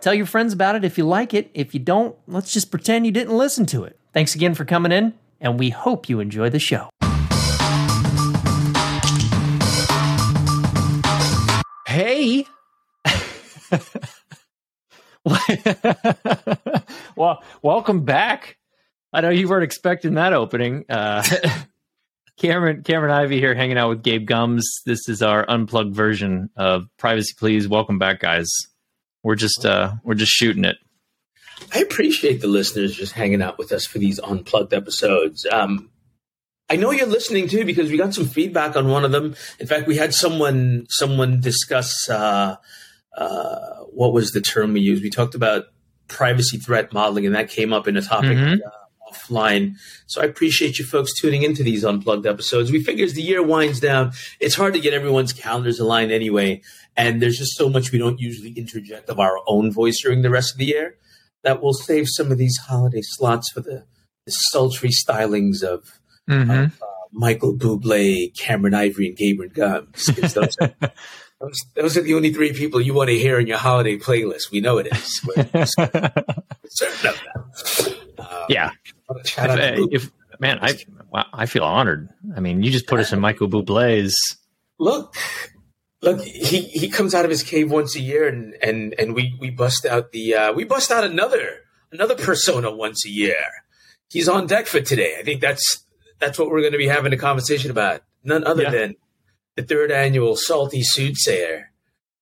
Tell your friends about it if you like it. If you don't, let's just pretend you didn't listen to it. Thanks again for coming in, and we hope you enjoy the show. Hey. well, welcome back. I know you weren't expecting that opening. Uh, Cameron Cameron Ivy here, hanging out with Gabe Gumbs. This is our unplugged version of Privacy Please. Welcome back, guys. We're just uh, we're just shooting it. I appreciate the listeners just hanging out with us for these unplugged episodes. Um, I know you're listening too because we got some feedback on one of them. In fact, we had someone someone discuss uh, uh, what was the term we used. We talked about privacy threat modeling, and that came up in a topic. Mhm. Uh, offline so i appreciate you folks tuning into these unplugged episodes we figure as the year winds down it's hard to get everyone's calendars aligned anyway and there's just so much we don't usually interject of our own voice during the rest of the year that will save some of these holiday slots for the, the sultry stylings of, Mm-hmm. of uh, Michael Bublé, Cameron Ivory, and Gabriel. 'Cause Those are, those, those are the only three people you want to hear in your holiday playlist. We know it is. Certain of that. Uh, yeah, shout out to if, if man, I I feel honored. I mean, you just put us in Michael Bublé's. look look he he comes out of his cave once a year and and and we we bust out the uh we bust out another another persona once a year he's on deck for today i think that's that's what we're going to be having a conversation about none other Yeah. than the third annual salty soothsayer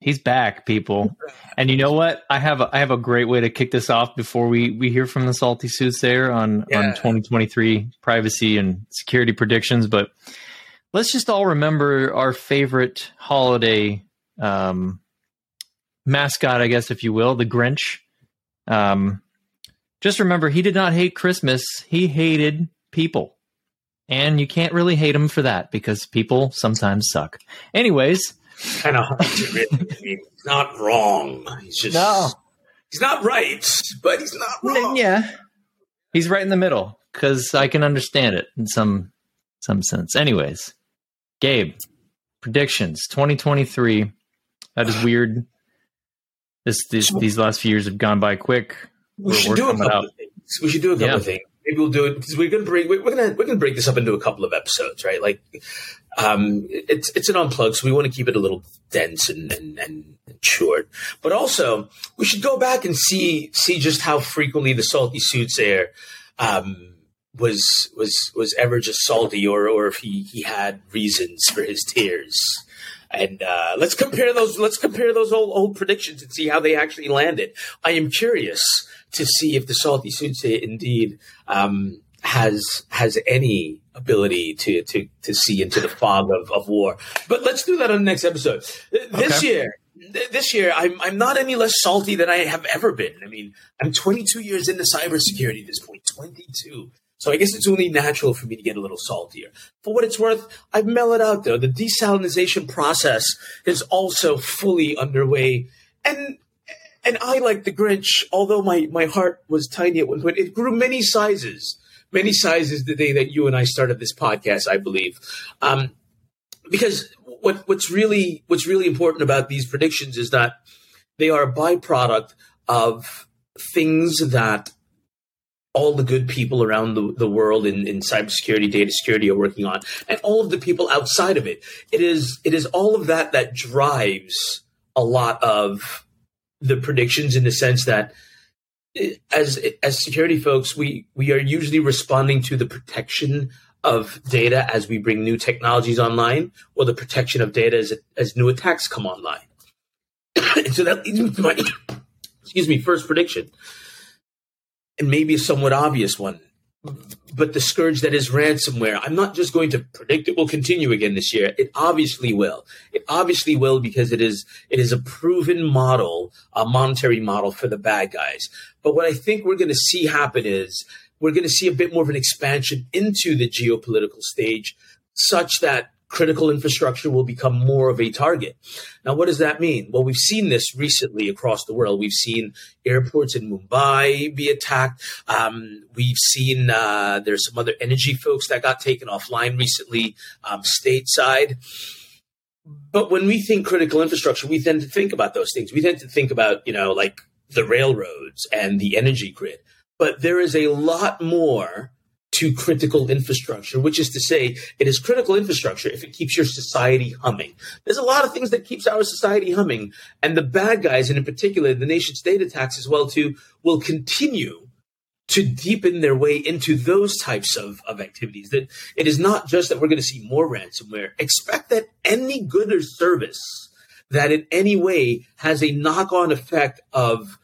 He's back, people. And you know what? I have a, I have a great way to kick this off before we we hear from the salty soothsayer on on 2023 privacy and security predictions. But let's just all remember our favorite holiday um, mascot, I guess, if you will, the Grinch. Um, just remember, he did not hate Christmas; he hated people, and you can't really hate him for that because people sometimes suck. Anyways. Kind of hard to really I mean, he's not wrong he's just No. he's not right but he's not wrong Yeah, he's right in the middle because I can understand it in some some sense. Anyways, Gabe, predictions 2023. That is weird. This, this these last few years have gone by quick. We We're- should do a couple out. of things. We should do a couple Yeah. of things. Maybe we'll do it because we're gonna break. We're gonna we're gonna break this up into a couple of episodes, right? Like, um, it's it's an unplug, so we want to keep it a little dense and, and and short. But also, we should go back and see see just how frequently the salty soothsayer um, was was was ever just salty, or or if he he had reasons for his tears. And uh, let's compare those. Let's compare those old old predictions and see how they actually landed. I am curious to see if the salty soothsayer indeed um, has has any ability to to to see into the fog of, of war. But let's do that on the next episode. This Okay. year, th- this year, I'm I'm not any less salty than I have ever been. I mean, I'm 22 years into cybersecurity at this point. 22. So I guess it's only natural for me to get a little saltier. For what it's worth, I've mellowed out though. The desalinization process is also fully underway. And and I like the Grinch, although my, my heart was tiny at one point, it grew many sizes. Many sizes the day that you and I started this podcast, I believe. Um, because what what's really what's really important about these predictions is that they are a byproduct of things that all the good people around the, the world in, in cybersecurity, data security are working on, and all of the people outside of it. It is it is all of that that drives a lot of the predictions in the sense that eh, as as security folks, we we are usually responding to the protection of data as we bring new technologies online, or the protection of data as as new attacks come online. and so that leads me to my excuse me first prediction and maybe a somewhat obvious one. But the scourge that is ransomware, I'm not just going to predict it will continue again this year. It obviously will. It obviously will because it is it is a proven model, a monetary model for the bad guys. But what I think we're going to see happen is we're going to see a bit more of an expansion into the geopolitical stage, such that critical infrastructure will become more of a target. Now, what does that mean? Well, we've seen this recently across the world. We've seen airports in Mumbai be attacked. Um, we've seen uh, there's some other energy folks that got taken offline recently, um, stateside. But when we think critical infrastructure, we tend to think about those things. We tend to think about, you know, like the railroads and the energy grid. But there is a lot more to critical infrastructure, which is to say, it is critical infrastructure if it keeps your society humming. There's a lot of things that keeps our society humming, and the bad guys, and in particular the nation state attacks as well too, will continue to deepen their way into those types of, of activities. That it is not just that we're going to see more ransomware. Expect that any good or service that in any way has a knock-on effect of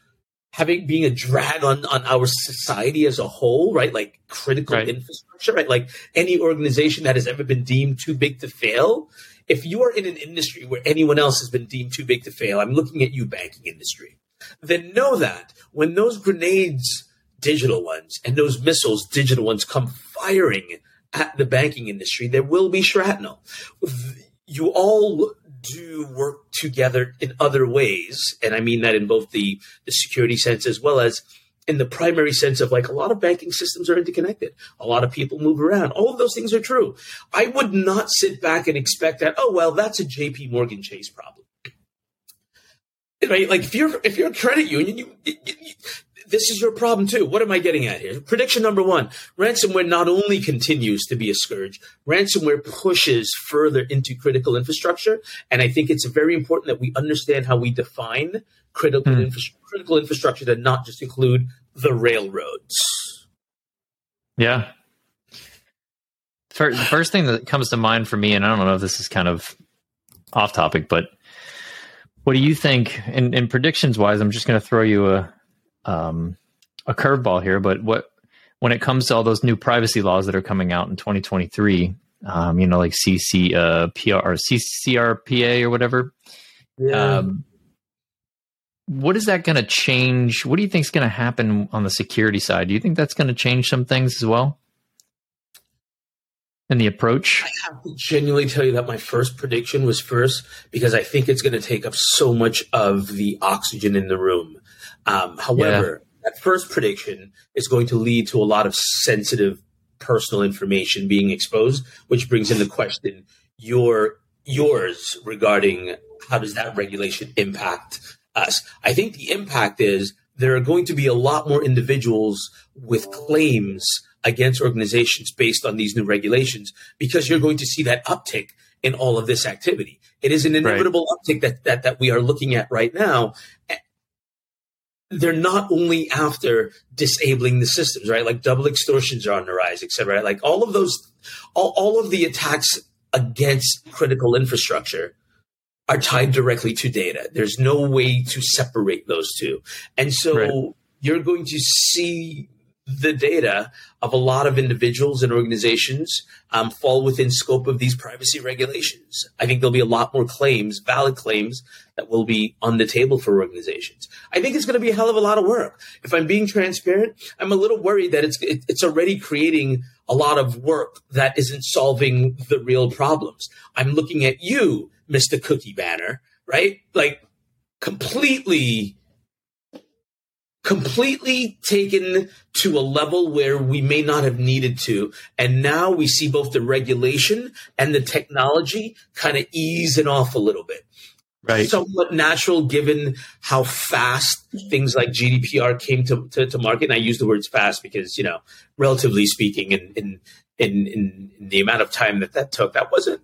having being a drag on on our society as a whole, right? Like critical right. infrastructure, right? Like any organization that has ever been deemed too big to fail. If you are in an industry where anyone else has been deemed too big to fail, I'm looking at you, banking industry. Then know that when those grenades, digital ones, and those missiles, digital ones, come firing at the banking industry, there will be shrapnel. You all do work together in other ways. And I mean that in both the, the security sense as well as in the primary sense of like a lot of banking systems are interconnected. A lot of people move around. All of those things are true. I would not sit back and expect that, oh, well, that's a JP Morgan Chase problem. Right? Like if you're if you're a credit union, you, you, you this is your problem too. What am I getting at here? Prediction number one ransomware not only continues to be a scourge, ransomware pushes further into critical infrastructure. And I think it's very important that we understand how we define critical, mm. infra- critical infrastructure to not just include the railroads. Yeah. the first thing that comes to mind for me, and I don't know if this is kind of off topic, but what do you think? And, and predictions wise, I'm just going to throw you a um, a curveball here, but what when it comes to all those new privacy laws that are coming out in 2023, um, you know, like CC uh, PR or CCRPA or whatever. Yeah. Um, what is that going to change? What do you think is going to happen on the security side? Do you think that's going to change some things as well? In the approach? I have to genuinely tell you that my first prediction was first because I think it's going to take up so much of the oxygen in the room. Um, however, yeah. that first prediction is going to lead to a lot of sensitive personal information being exposed, which brings into question your yours regarding how does that regulation impact us. I think the impact is there are going to be a lot more individuals with claims against organizations based on these new regulations because you're going to see that uptick in all of this activity. It is an inevitable right. uptick that, that that we are looking at right now they're not only after disabling the systems, right? Like double extortions are on the rise, et cetera. Right? Like all of those, all, all of the attacks against critical infrastructure are tied directly to data. There's no way to separate those two. And so right. you're going to see the data of a lot of individuals and organizations um, fall within scope of these privacy regulations. I think there'll be a lot more claims, valid claims, that will be on the table for organizations. I think it's going to be a hell of a lot of work. If I'm being transparent, I'm a little worried that it's it, it's already creating a lot of work that isn't solving the real problems. I'm looking at you, Mr. Cookie Banner, right? Like completely completely taken to a level where we may not have needed to. And now we see both the regulation and the technology kind of easing off a little bit. Right. Somewhat natural given how fast things like GDPR came to, to, to, market. And I use the words fast because, you know, relatively speaking, in, in, in, in the amount of time that that took, that wasn't,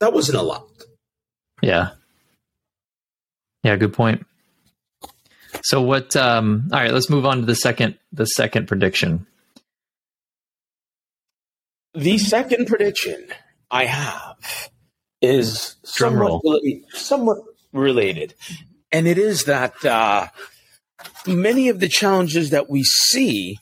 that wasn't a lot. Yeah. Yeah. Good point. So what? Um, all right, let's move on to the second the second prediction. The second prediction I have is somewhat related, somewhat related, and it is that uh, many of the challenges that we see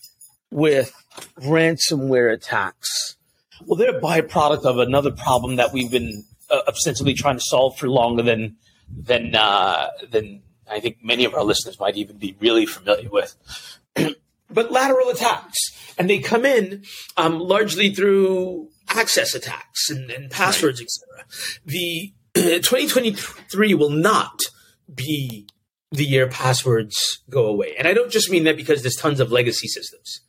with ransomware attacks, well, they're a byproduct of another problem that we've been uh, ostensibly trying to solve for longer than than uh, than I think many of our listeners might even be really familiar with. but lateral attacks, and they come in um, largely through access attacks and, and passwords, right. etc. The 2023 will not be the year passwords go away, and I don't just mean that because there's tons of legacy systems.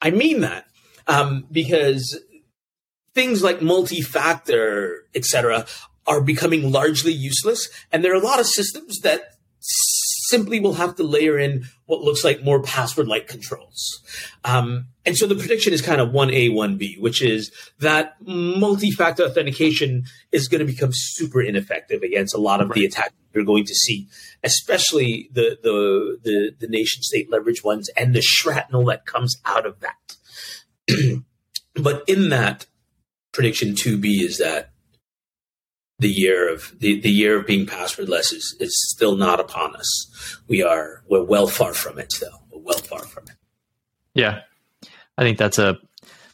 I mean that um, because things like multi-factor, etc., are becoming largely useless, and there are a lot of systems that simply will have to layer in what looks like more password-like controls. Um, and so the prediction is kind of 1A, 1B, which is that multi-factor authentication is going to become super ineffective against a lot of right. the attacks you're going to see, especially the, the, the, the nation state leverage ones and the shrapnel that comes out of that. but in that, prediction 2B is that the year of the, the year of being passwordless is, is still not upon us. We are we're well far from it still. We're well far from it. Yeah. I think that's a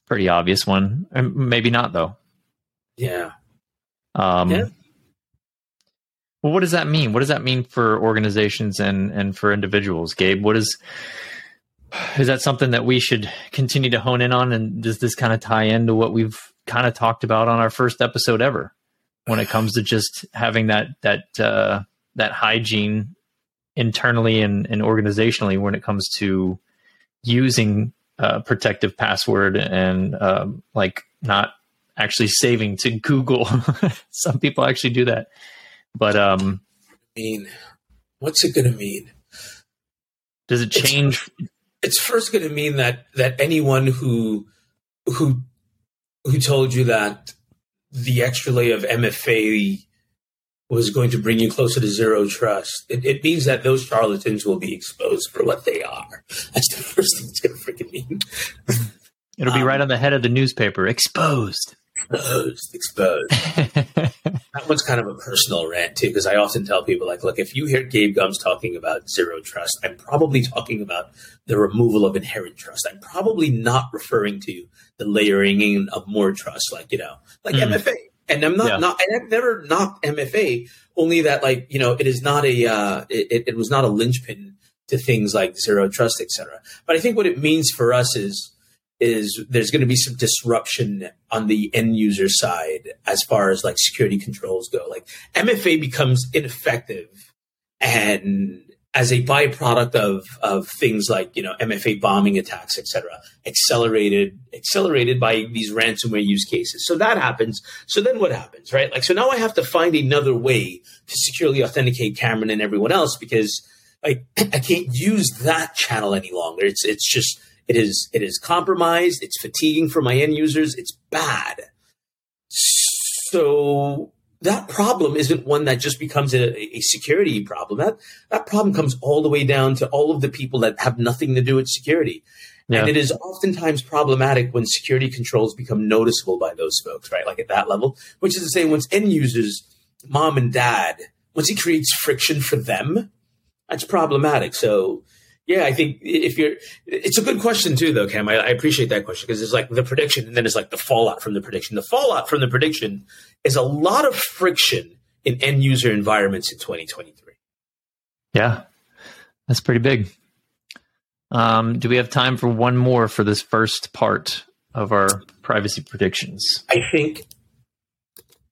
pretty obvious one. Maybe not though. Yeah. Um yeah. Well, what does that mean? What does that mean for organizations and and for individuals, Gabe? What is is that something that we should continue to hone in on and does this kind of tie into what we've kind of talked about on our first episode ever when it comes to just having that that uh, that hygiene internally and, and organizationally when it comes to using uh, protective password and um, like not actually saving to Google. Some people actually do that, but um, I mean, what's it going to mean? Does it change? It's, it's first going to mean that that anyone who who who told you that the extra layer of MFA was going to bring you closer to zero trust. It, it, means that those charlatans will be exposed for what they are. That's the first thing it's going to freaking mean. It'll be um, right on the head of the newspaper. Exposed. Exposed. Exposed. that one's kind of a personal rant too, because I often tell people, like, look, if you hear Gabe Gumbs talking about zero trust, I'm probably talking about the removal of inherent trust. I'm probably not referring to the layering in of more trust, like you know, like mm. MFA. And I'm not yeah. not and I've never knocked MFA. Only that like you know it is not a uh, it, it was not a linchpin to things like zero trust, etc. But I think what it means for us is is there's going to be some disruption on the end user side as far as like security controls go. Like MFA becomes ineffective and as a byproduct of of things like you know MFA bombing attacks, etc., accelerated accelerated by these ransomware use cases. So that happens. So then what happens, right? Like so now I have to find another way to securely authenticate Cameron and everyone else because I I can't use that channel any longer. It's it's just it is it is compromised. It's fatiguing for my end users. It's bad. So that problem isn't one that just becomes a, a, security problem. That that problem comes all the way down to all of the people that have nothing to do with security. Yeah. And it is oftentimes problematic when security controls become noticeable by those folks, right? Like at that level, which is to say, once end users, mom and dad, once he creates friction for them, that's problematic. So yeah, I think if you're, it's a good question too, though, Cam. I, I appreciate that question because it's like the prediction and then it's like the fallout from the prediction. The fallout from the prediction is a lot of friction in end user environments in 2023. Yeah, that's pretty big. Um, do we have time for one more for this first part of our privacy predictions? I think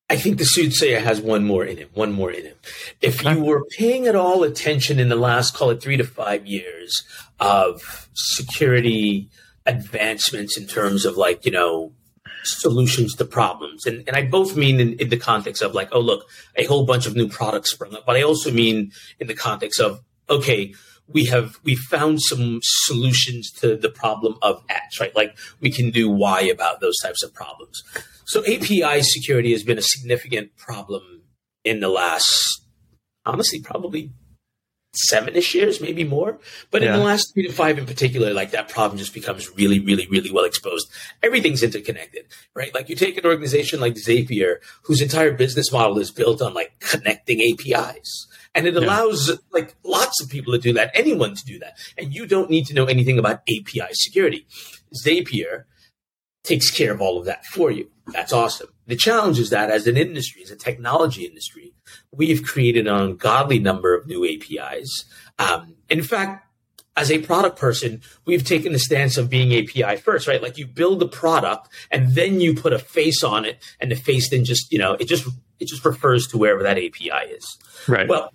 I think the soothsayer has one more in him, one more in him. If you were paying at all attention in the last, call it three to five years of security advancements in terms of like, you know, solutions to problems. And, and I both mean in, in the context of like, oh, look, a whole bunch of new products sprung up, but I also mean in the context of, okay, we have we found some solutions to the problem of X, right? Like we can do Y about those types of problems. So API security has been a significant problem in the last, honestly, probably seven-ish years, maybe more. But yeah. in the last three to five in particular, like that problem just becomes really, really, really well exposed. Everything's interconnected, right? Like you take an organization like Zapier, whose entire business model is built on like connecting APIs. And it allows yeah. like lots of people to do that, anyone to do that. And you don't need to know anything about API security. Zapier takes care of all of that for you. That's awesome. The challenge is that as an industry, as a technology industry, we've created an ungodly number of new APIs. Um, in fact, as a product person, we've taken the stance of being API first, right? Like you build the product and then you put a face on it, and the face then just, you know, it just it just refers to wherever that API is. Right. Well,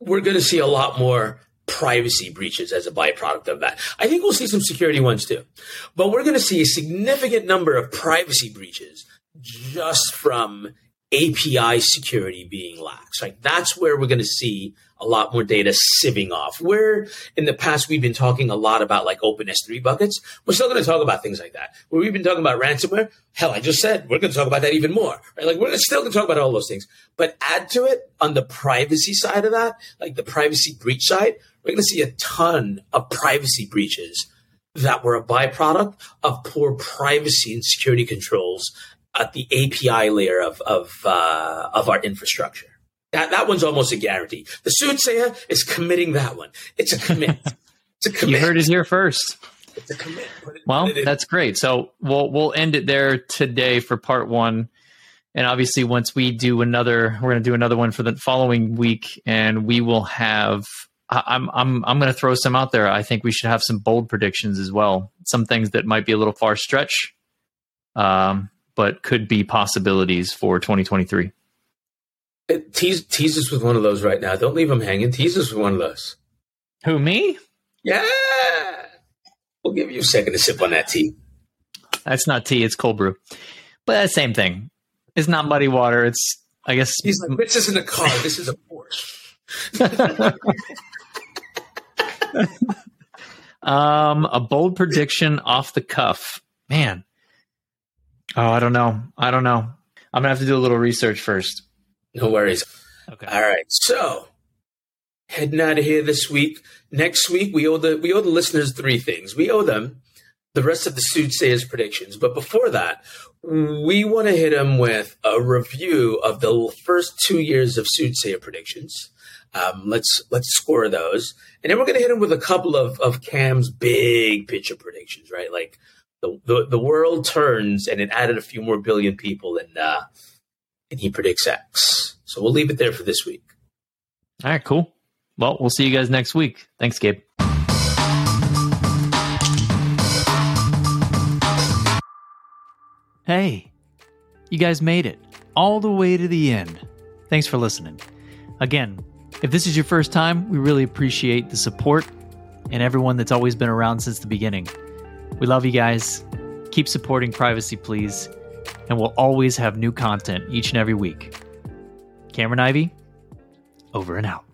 we're going to see a lot more privacy breaches as a byproduct of that. I think we'll see some security ones too, but we're going to see a significant number of privacy breaches just from API security being lax. Right? That's where we're going to see a lot more data sieving off. Where in the past we've been talking a lot about like open S3 buckets, we're still going to talk about things like that. Where we've been talking about ransomware, hell, I just said we're going to talk about that even more. Right? Like we're still going to talk about all those things, but add to it on the privacy side of that, like the privacy breach side, we're going to see a ton of privacy breaches that were a byproduct of poor privacy and security controls at the API layer of of uh, of our infrastructure. That that one's almost a guarantee. The soothsayer is committing that one. It's a commit. it's a commit. You heard it here first. It's a commit. It, well, that's great. So we'll we'll end it there today for part one. And obviously, once we do another, we're going to do another one for the following week, and we will have. I'm I'm I'm going to throw some out there. I think we should have some bold predictions as well. Some things that might be a little far stretch. Um, but could be possibilities for 2023. Tease, tease us with one of those right now. Don't leave them hanging. Tease us with one of those. Who, me? Yeah. We'll give you a second to sip on that tea. That's not tea, it's cold brew. But that's same thing. It's not muddy water. It's, I guess. He's like, this isn't a car. This is a Porsche. um, a bold prediction off the cuff. Man, Oh, I don't know. I don't know. I'm gonna have to do a little research first. No worries. Okay. All right. So heading out of here this week. Next week we owe the we owe the listeners three things. We owe them the rest of the soothsayers predictions. But before that, we want to hit them with a review of the first two years of soothsayer predictions. Um, let's let's score those, and then we're going to hit them with a couple of of Cam's big picture predictions, right? Like the, the, the world turns and it added a few more billion people and uh, and he predicts X. So we'll leave it there for this week. All right, cool. Well, we'll see you guys next week. Thanks, Gabe. Hey, you guys made it all the way to the end. Thanks for listening. Again, if this is your first time, we really appreciate the support and everyone that's always been around since the beginning. We love you guys. Keep supporting Privacy Please, and we'll always have new content each and every week. Cameron Ivy, over and out.